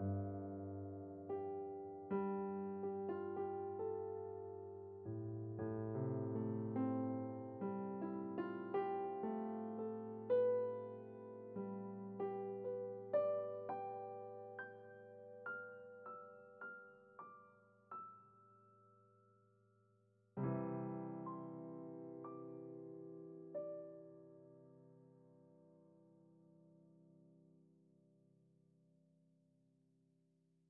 you